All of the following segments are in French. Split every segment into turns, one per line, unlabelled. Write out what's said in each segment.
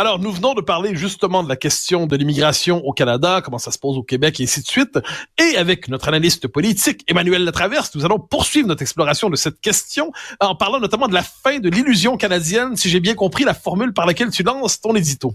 Alors, nous venons de parler justement de la question de l'immigration au Canada, comment ça se pose au Québec et ainsi de suite. Et avec notre analyste politique, Emmanuel Latraverse, nous allons poursuivre notre exploration de cette question en parlant notamment de la fin de l'illusion canadienne, si j'ai bien compris la formule par laquelle tu lances ton édito.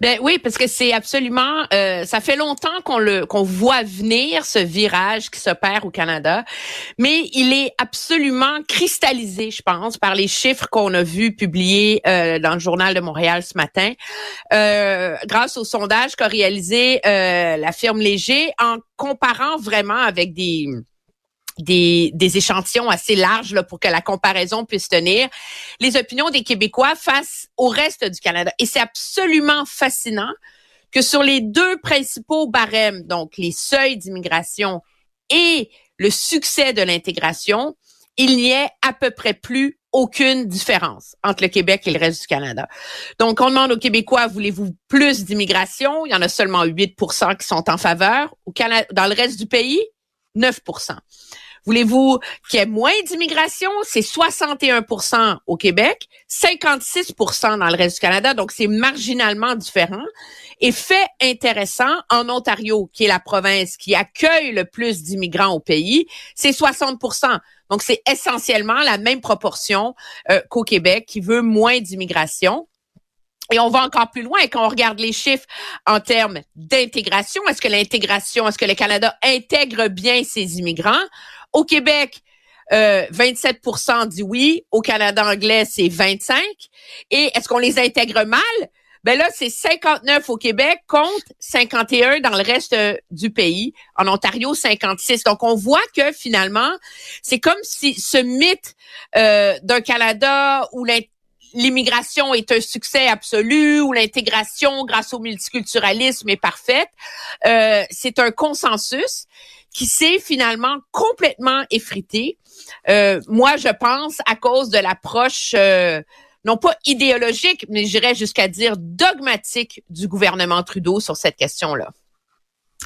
Ben oui, parce que c'est absolument, euh, ça fait longtemps qu'on le qu'on voit venir ce virage qui s'opère au Canada, mais il est absolument cristallisé, je pense, par les chiffres qu'on a vus publiés euh, dans le journal de Montréal ce matin, euh, grâce au sondage qu'a réalisé la firme Léger en comparant vraiment avec des des, des, échantillons assez larges là, pour que la comparaison puisse tenir, les opinions des Québécois face au reste du Canada. Et c'est absolument fascinant que sur les deux principaux barèmes, donc les seuils d'immigration et le succès de l'intégration, il n'y ait à peu près plus aucune différence entre le Québec et le reste du Canada. Donc, on demande aux Québécois, voulez-vous plus d'immigration? Il y en a seulement 8% qui sont en faveur. Au Canada, dans le reste du pays, 9% Voulez-vous qu'il y ait moins d'immigration? C'est 61% au Québec, 56% dans le reste du Canada, donc c'est marginalement différent. Et fait intéressant, en Ontario, qui est la province qui accueille le plus d'immigrants au pays, c'est 60% Donc c'est essentiellement la même proportion euh, qu'au Québec, qui veut moins d'immigration. Et on va encore plus loin quand on regarde les chiffres en termes d'intégration. Est-ce que l'intégration, est-ce que le Canada intègre bien ses immigrants? Au Québec, euh, 27% dit oui. Au Canada anglais, c'est 25. Et est-ce qu'on les intègre mal? Ben là, c'est 59 au Québec contre 51 dans le reste euh, du pays. En Ontario, 56. Donc, on voit que finalement, c'est comme si ce mythe euh, d'un Canada où l'immigration est un succès absolu, où l'intégration grâce au multiculturalisme est parfaite, euh, c'est un consensus qui s'est finalement complètement effrité. Euh, moi, je pense à cause de l'approche euh, non pas idéologique, mais j'irais jusqu'à dire dogmatique du gouvernement Trudeau sur cette question-là.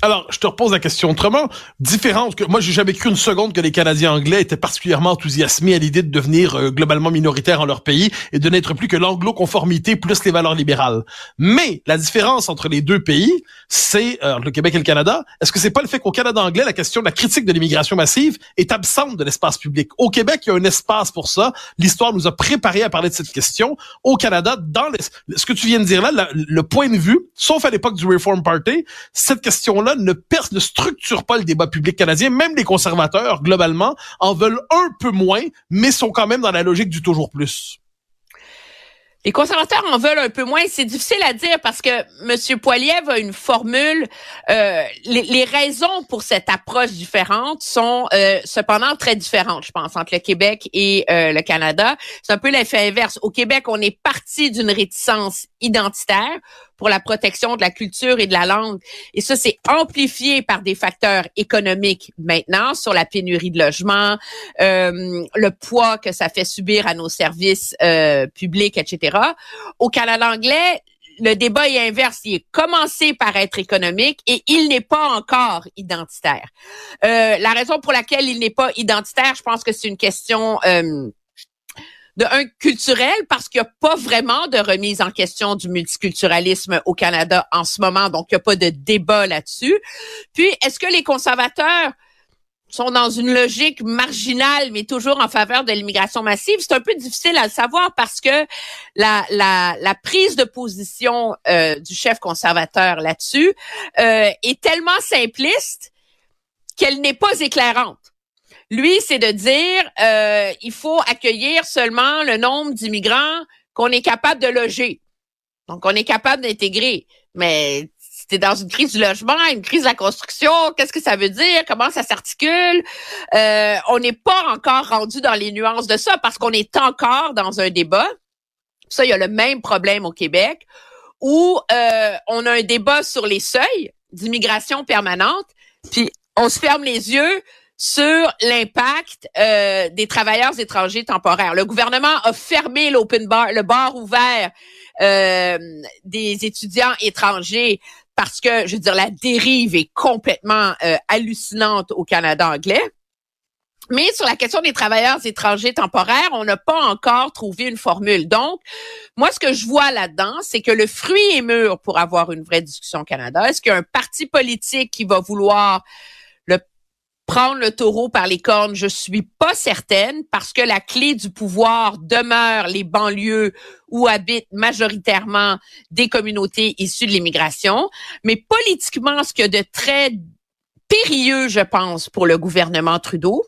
Alors, je te repose la question autrement, différente que moi j'ai jamais cru une seconde que les Canadiens anglais étaient particulièrement enthousiasmés à l'idée de devenir euh, globalement minoritaires en leur pays et de n'être plus que l'anglo-conformité plus les valeurs libérales. Mais la différence entre les deux pays, c'est euh, le Québec et le Canada. Est-ce que c'est pas le fait qu'au Canada anglais, la question de la critique de l'immigration massive est absente de l'espace public? Au Québec, il y a un espace pour ça. L'histoire nous a préparé à parler de cette question. Au Canada, dans ce que tu viens de dire là, le point de vue, sauf à l'époque du Reform Party, cette question-là ne, ne structure pas le débat public canadien. Même les conservateurs, globalement, en veulent un peu moins, mais sont quand même dans la logique du toujours plus.
Les conservateurs en veulent un peu moins. C'est difficile à dire parce que M. Poiliev a une formule. Euh, les, raisons pour cette approche différente sont euh, cependant très différentes, je pense, entre le Québec et euh, le Canada. C'est un peu l'effet inverse. Au Québec, on est parti d'une réticence identitaire pour la protection de la culture et de la langue. Et ça, c'est amplifié par des facteurs économiques maintenant sur la pénurie de logements, euh, le poids que ça fait subir à nos services euh, publics, etc. Au Canada anglais, le débat est inverse. Il est commencé par être économique et il n'est pas encore identitaire. Euh, la raison pour laquelle il n'est pas identitaire, je pense que c'est une question euh, de un culturel parce qu'il n'y a pas vraiment de remise en question du multiculturalisme au Canada en ce moment, donc il n'y a pas de débat là-dessus. Puis, est-ce que les conservateurs sont dans une logique marginale, mais toujours en faveur de l'immigration massive, c'est un peu difficile à le savoir parce que la, prise de position euh, du chef conservateur là-dessus euh, est tellement simpliste qu'elle n'est pas éclairante. Lui, c'est de dire euh, il faut accueillir seulement le nombre d'immigrants qu'on est capable de loger. Donc, on est capable d'intégrer. Mais c'était dans une crise du logement, une crise de la construction, qu'est-ce que ça veut dire? Comment ça s'articule? Euh, on n'est pas encore rendu dans les nuances de ça parce qu'on est encore dans un débat. Ça, il y a le même problème au Québec où euh, on a un débat sur les seuils d'immigration permanente. Puis on se ferme les yeux sur l'impact euh, des travailleurs étrangers temporaires. Le gouvernement a fermé l'open bar, le bar ouvert euh, des étudiants étrangers parce que, je veux dire, la dérive est complètement euh, hallucinante au Canada anglais. Mais sur la question des travailleurs étrangers temporaires, on n'a pas encore trouvé une formule. Donc, moi, ce que je vois là-dedans, c'est que le fruit est mûr pour avoir une vraie discussion au Canada. Est-ce qu'il y a un parti politique qui va vouloir prendre le taureau par les cornes? Je suis pas certaine parce que la clé du pouvoir demeure les banlieues où habitent majoritairement des communautés issues de l'immigration. Mais politiquement, ce qu'il y a de très périlleux, je pense, pour le gouvernement Trudeau,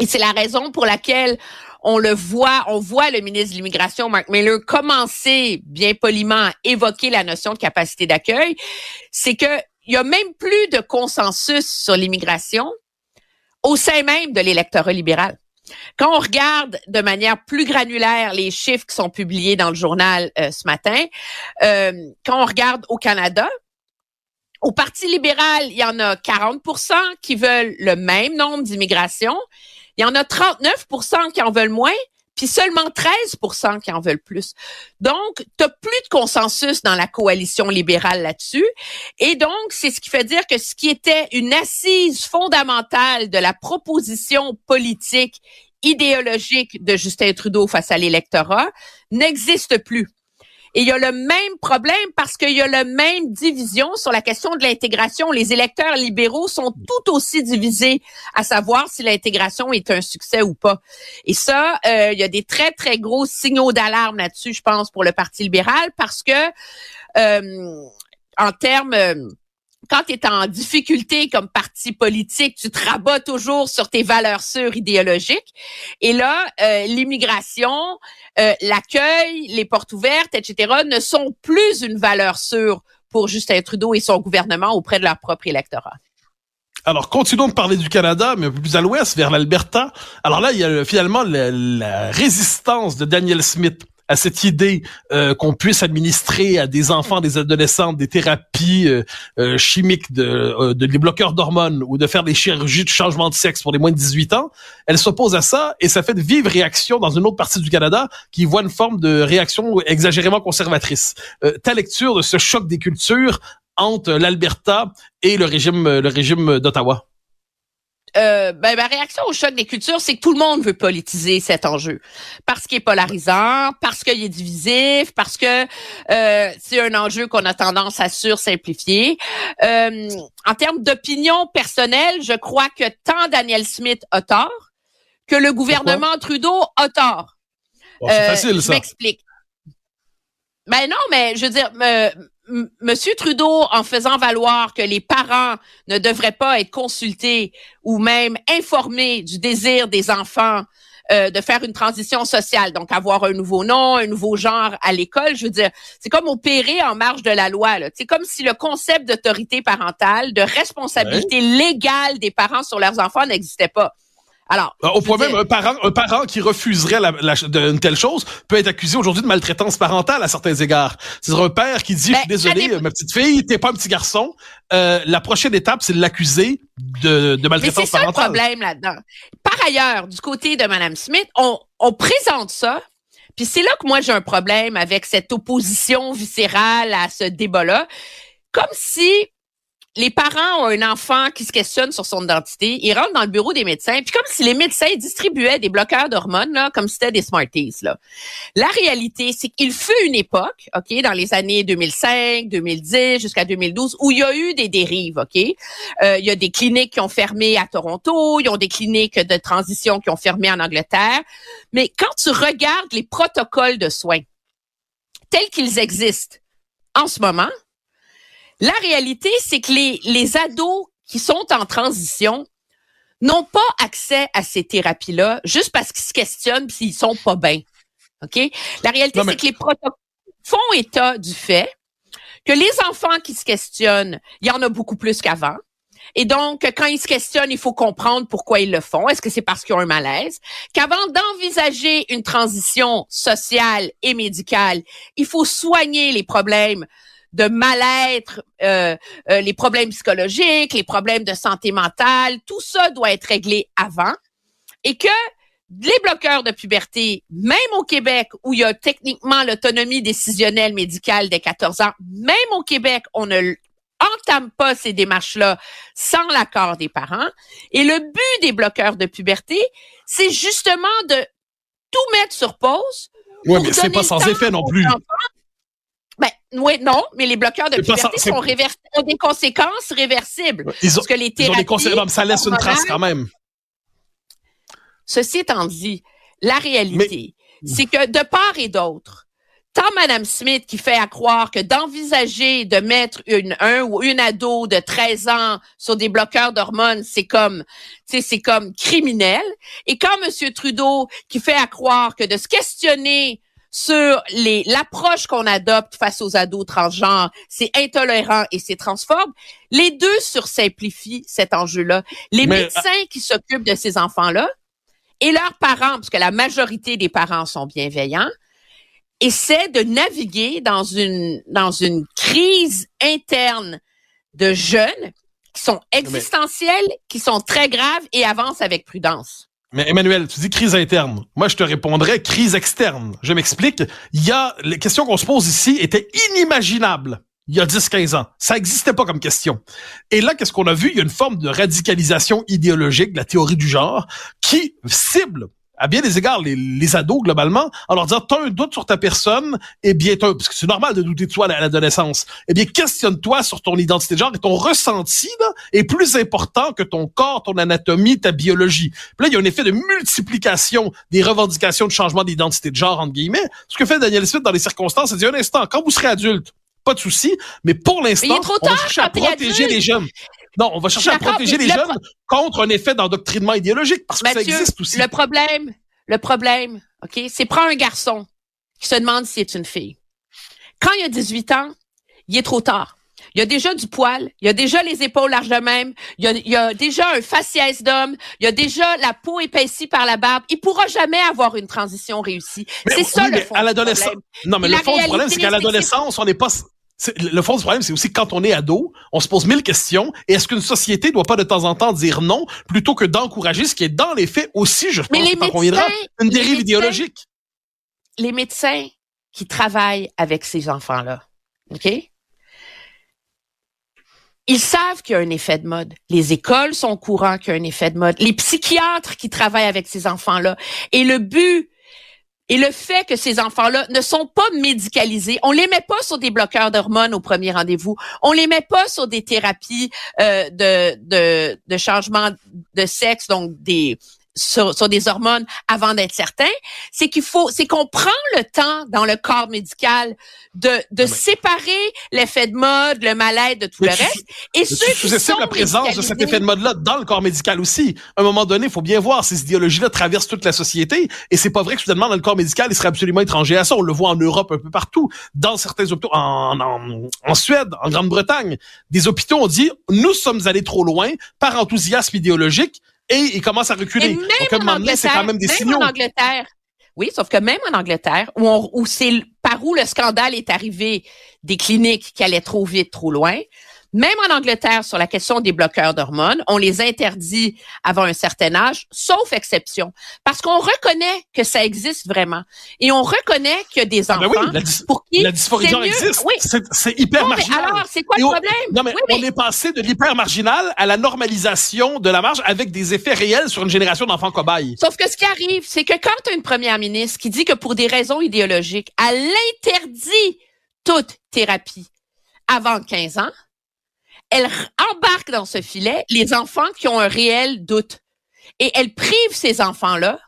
et c'est la raison pour laquelle on le voit, on voit le ministre de l'Immigration, Mark Miller, commencer bien poliment à évoquer la notion de capacité d'accueil, c'est que il y a même plus de consensus sur l'immigration au sein même de l'électorat libéral. Quand on regarde de manière plus granulaire les chiffres qui sont publiés dans le journal euh, ce matin, euh, quand on regarde au Canada, au Parti libéral, il y en a 40% qui veulent le même nombre d'immigrations il y en a 39% qui en veulent moins, puis seulement 13% qui en veulent plus. Donc, tu plus de consensus dans la coalition libérale là-dessus. Et donc, c'est ce qui fait dire que ce qui était une assise fondamentale de la proposition politique idéologique de Justin Trudeau face à l'électorat n'existe plus. Et il y a le même problème parce qu'il y a la même division sur la question de l'intégration. Les électeurs libéraux sont tout aussi divisés à savoir si l'intégration est un succès ou pas. Et ça, euh, il y a des très, très gros signaux d'alarme là-dessus, je pense, pour le Parti libéral parce que euh, en termes euh, quand tu es en difficulté comme parti politique, tu te rabats toujours sur tes valeurs sûres idéologiques. Et là, euh, l'immigration, euh, l'accueil, les portes ouvertes, etc., ne sont plus une valeur sûre pour Justin Trudeau et son gouvernement auprès de leur propre électorat.
Alors, continuons de parler du Canada, mais un peu plus à l'ouest, vers l'Alberta. Alors là, il y a finalement la résistance de Daniel Smith à cette idée euh, qu'on puisse administrer à des enfants, des adolescents, des thérapies euh, euh, chimiques de, de des bloqueurs d'hormones ou de faire des chirurgies de changement de sexe pour les moins de 18 ans, elle s'oppose à ça et ça fait de vives réactions dans une autre partie du Canada qui voit une forme de réaction exagérément conservatrice. ta lecture de ce choc des cultures entre l'Alberta et le régime le régime d'Ottawa?
Euh, ben, ma réaction au choc des cultures, c'est que tout le monde veut politiser cet enjeu. Parce qu'il est polarisant, parce qu'il est divisif, parce que euh, c'est un enjeu qu'on a tendance à sursimplifier. Euh, en termes d'opinion personnelle, je crois que tant Daniel Smith a tort que le gouvernement Trudeau a tort.
c'est facile, ça.
Je m'explique. Ben non, mais je veux dire, Monsieur Trudeau, en faisant valoir que les parents ne devraient pas être consultés ou même informés du désir des enfants euh, de faire une transition sociale, donc avoir un nouveau nom, un nouveau genre à l'école, je veux dire, c'est comme opérer en marge de la loi. C'est comme si le concept d'autorité parentale, de responsabilité légale des parents sur leurs enfants n'existait pas. Alors,
au point même, un parent, un parent qui refuserait la, une telle chose peut être accusé aujourd'hui de maltraitance parentale à certains égards. C'est-à-dire un père qui dit, je suis ben, désolé, ma petite fille, t'es pas un petit garçon. Euh, la prochaine étape, c'est de l'accuser de, de maltraitance
parentale.
C'est ça
le problème là-dedans. Par ailleurs, du côté de Mme Smith, on, on présente ça puis c'est là que moi j'ai un problème avec cette opposition viscérale à ce débat-là. Comme si les parents ont un enfant qui se questionne sur son identité, ils rentrent dans le bureau des médecins, puis comme si les médecins distribuaient des bloqueurs d'hormones, là, comme si c'était des Smarties. Là. La réalité, c'est qu'il fut une époque, ok, dans les années 2005, 2010, jusqu'à 2012, où il y a eu des dérives, ok? Euh, il y a des cliniques qui ont fermé à Toronto, il y a des cliniques de transition qui ont fermé en Angleterre. Mais quand tu regardes les protocoles de soins tels qu'ils existent en ce moment, la réalité, c'est que les, les ados qui sont en transition n'ont pas accès à ces thérapies-là juste parce qu'ils se questionnent s'ils sont pas bien. OK? La réalité, c'est que les protocoles font état du fait que les enfants qui se questionnent, il y en a beaucoup plus qu'avant. Et donc, quand ils se questionnent, il faut comprendre pourquoi ils le font. Est-ce que c'est parce qu'ils ont un malaise? Qu'avant d'envisager une transition sociale et médicale, il faut soigner les problèmes de mal-être, euh, euh, les problèmes psychologiques, les problèmes de santé mentale, tout ça doit être réglé avant. Et que les bloqueurs de puberté, même au Québec, où il y a techniquement l'autonomie décisionnelle médicale des 14 ans, même au Québec, on ne entame pas ces démarches-là sans l'accord des parents. Et le but des bloqueurs de puberté, c'est justement de tout mettre sur pause.
Oui, mais c'est pas sans effet non plus.
Oui, non, mais les bloqueurs de puberté sont ont des conséquences réversibles.
Ils ont, parce que les thérapies, ils ont des conséquences, ça laisse une trace quand même.
Ceci étant dit, la réalité, c'est que de part et d'autre, tant Madame Smith qui fait à croire que d'envisager de mettre une, un ou une ado de 13 ans sur des bloqueurs d'hormones, c'est comme, c'est comme criminel. Et quand Monsieur Trudeau qui fait à croire que de se questionner sur les l'approche qu'on adopte face aux ados transgenres, c'est intolérant et c'est transphobe. Les deux sursimplifient cet enjeu-là. Les médecins qui s'occupent de ces enfants-là et leurs parents, parce que la majorité des parents sont bienveillants, essaient de naviguer dans une, dans une crise interne de jeunes qui sont existentielles, qui sont très graves et avancent avec prudence.
Mais Emmanuel, tu dis crise interne. Moi, je te répondrais crise externe. Je m'explique. Il y a, les questions qu'on se pose ici étaient inimaginables il y a 10-15 ans. Ça n'existait pas comme question. Et là, qu'est-ce qu'on a vu? Il y a une forme de radicalisation idéologique de la théorie du genre qui cible à bien des égards, les, les ados, globalement, en leur disant, t'as un doute sur ta personne, eh bien, parce que c'est normal de douter de toi à l'adolescence, eh bien, questionne-toi sur ton identité de genre et ton ressenti, là, est plus important que ton corps, ton anatomie, ta biologie. Puis là, il y a un effet de multiplication des revendications de changement d'identité de genre, entre guillemets. Ce que fait Daniel Smith dans les circonstances, c'est dire, un instant, quand vous serez adulte, pas de souci. Mais pour l'instant, on va chercher à protéger les jeunes. Non, on va chercher à protéger les jeunes contre un effet d'endoctrinement idéologique parce que ça existe aussi.
Le problème, le problème, OK, c'est prends un garçon qui se demande si c'est une fille. Quand il a 18 ans, il est trop tard. Il y a déjà du poil, il y a déjà les épaules larges de même, il y a, il y a déjà un faciès d'homme, il y a déjà la peau épaissie par la barbe. Il pourra jamais avoir une transition réussie. C'est ça le fond à l'adolescence.
Non, mais le fond du problème, c'est qu'à l'adolescence, on n'est pas le fond du problème, c'est aussi quand on est ado, on se pose mille questions. Et est-ce qu'une société doit pas de temps en temps dire non plutôt que d'encourager ce qui est dans les faits aussi, je pense, conviendra, une dérive idéologique?
Les médecins qui travaillent avec ces enfants-là, OK? Ils savent qu'il y a un effet de mode. Les écoles sont au courant qu'il y a un effet de mode. Les psychiatres qui travaillent avec ces enfants-là. Et le but, et le fait que ces enfants-là ne sont pas médicalisés, on les met pas sur des bloqueurs d'hormones au premier rendez-vous, on les met pas sur des thérapies euh, de, de, de changement de sexe, donc des sur, sur des hormones avant d'être certain, c'est qu'il faut, c'est qu'on prend le temps dans le corps médical de, de séparer l'effet de mode, le mal-être de tout le reste. Et ceux qui
sont la présence de cet effet de mode-là dans le corps médical aussi. À un moment donné, il faut bien voir, ces idéologies-là traversent toute la société et c'est pas vrai que soudainement dans le corps médical, il serait absolument étranger à ça. On le voit en Europe un peu partout, dans certains hôpitaux, en, en, en Suède, en Grande-Bretagne. Des hôpitaux ont dit, nous sommes allés trop loin par enthousiasme idéologique et il commence à reculer.
même Donc, en c'est quand même des signaux. En Angleterre, oui, sauf que même en Angleterre, où, on, où c'est par où le scandale est arrivé des cliniques qui allaient trop vite, trop loin, même en Angleterre, sur la question des bloqueurs d'hormones, on les interdit avant un certain âge, sauf exception, parce qu'on reconnaît que ça existe vraiment. Et on reconnaît qu'il y a des ah ben enfants pour qui
la dysphorie existe. Oui. C'est hyper marginal.
alors, c'est quoi le problème?
Non, mais, on est passé de l'hyper marginal à la normalisation de la marge avec des effets réels sur une génération d'enfants cobayes.
Sauf que ce qui arrive, c'est que quand tu as une première ministre qui dit que pour des raisons idéologiques, elle interdit toute thérapie avant 15 ans, elle embarque dans ce filet les enfants qui ont un réel doute. Et elle prive ces enfants-là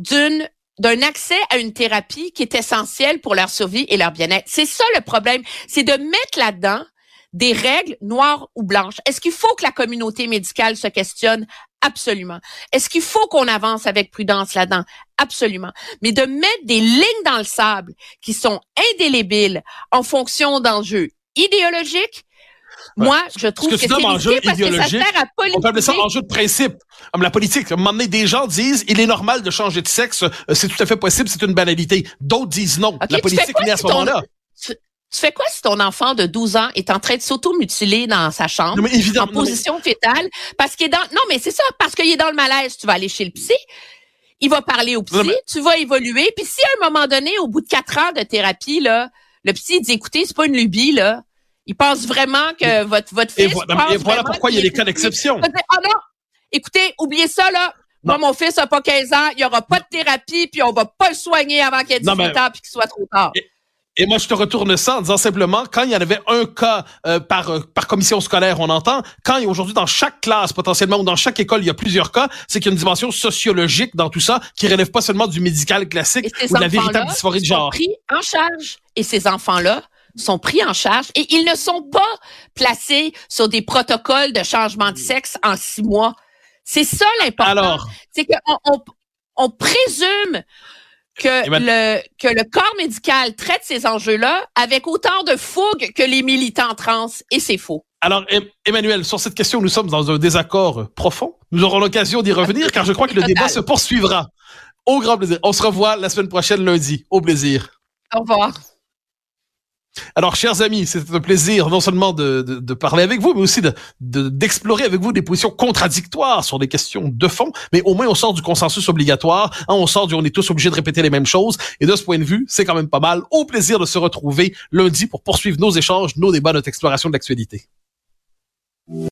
d'une d'un accès à une thérapie qui est essentielle pour leur survie et leur bien-être. C'est ça le problème, c'est de mettre là-dedans des règles noires ou blanches. Est-ce qu'il faut que la communauté médicale se questionne? Absolument. Est-ce qu'il faut qu'on avance avec prudence là-dedans? Absolument. Mais de mettre des lignes dans le sable qui sont indélébiles en fonction d'enjeux idéologiques, moi, je trouve que, que c'est enjeu idéologique. Ça sert à
on peut appeler ça enjeu de principe. Comme la politique, à un moment donné, des gens disent il est normal de changer de sexe, euh, c'est tout à fait possible, c'est une banalité. D'autres disent non. la politique n'est à ce moment-là.
Tu fais quoi si ton enfant de 12 ans est en train de s'auto-mutiler dans sa chambre, en position fétale, parce qu'il est dans... Non, mais c'est ça, parce qu'il est dans le malaise, tu vas aller chez le psy, il va parler au psy, tu vas évoluer, puis si à un moment donné, au bout de quatre heures de thérapie, là, le psy dit, écoutez, c'est pas une lubie, là, il pense vraiment que votre, votre fils...
Et voilà, pourquoi il y a des cas d'exception.
Ah non, écoutez, oubliez ça, là, moi, mon fils a pas 15 ans, il y aura pas de thérapie, puis on va pas le soigner avant qu'il ait 18 ans, puis qu'il soit trop tard.
Et moi, je te retourne ça en disant simplement, quand il y en avait un cas euh, par euh, par commission scolaire, on entend, quand aujourd'hui dans chaque classe potentiellement ou dans chaque école, il y a plusieurs cas, c'est qu'il y a une dimension sociologique dans tout ça qui relève pas seulement du médical classique ou de la véritable dysphorie de genre.
pris en charge. Et ces enfants-là sont pris en charge et ils ne sont pas placés sur des protocoles de changement de sexe en six mois. C'est ça l'important. Alors, c'est qu'on on, on présume que le que le corps médical traite ces enjeux-là avec autant de fougue que les militants trans et c'est faux.
Alors Emmanuel, sur cette question, nous sommes dans un désaccord profond. Nous aurons l'occasion d'y revenir car je crois que le débat se poursuivra. Au grand plaisir. On se revoit la semaine prochaine lundi. Au plaisir.
Au revoir.
Alors, chers amis, c'est un plaisir non seulement de, de, de, parler avec vous, mais aussi d'explorer de, avec vous des positions contradictoires sur des questions de fond. Mais au moins, on sort du consensus obligatoire. Hein, on sort du on est tous obligés de répéter les mêmes choses. Et de ce point de vue, c'est quand même pas mal. Au plaisir de se retrouver lundi pour poursuivre nos échanges, nos débats, notre exploration de l'actualité.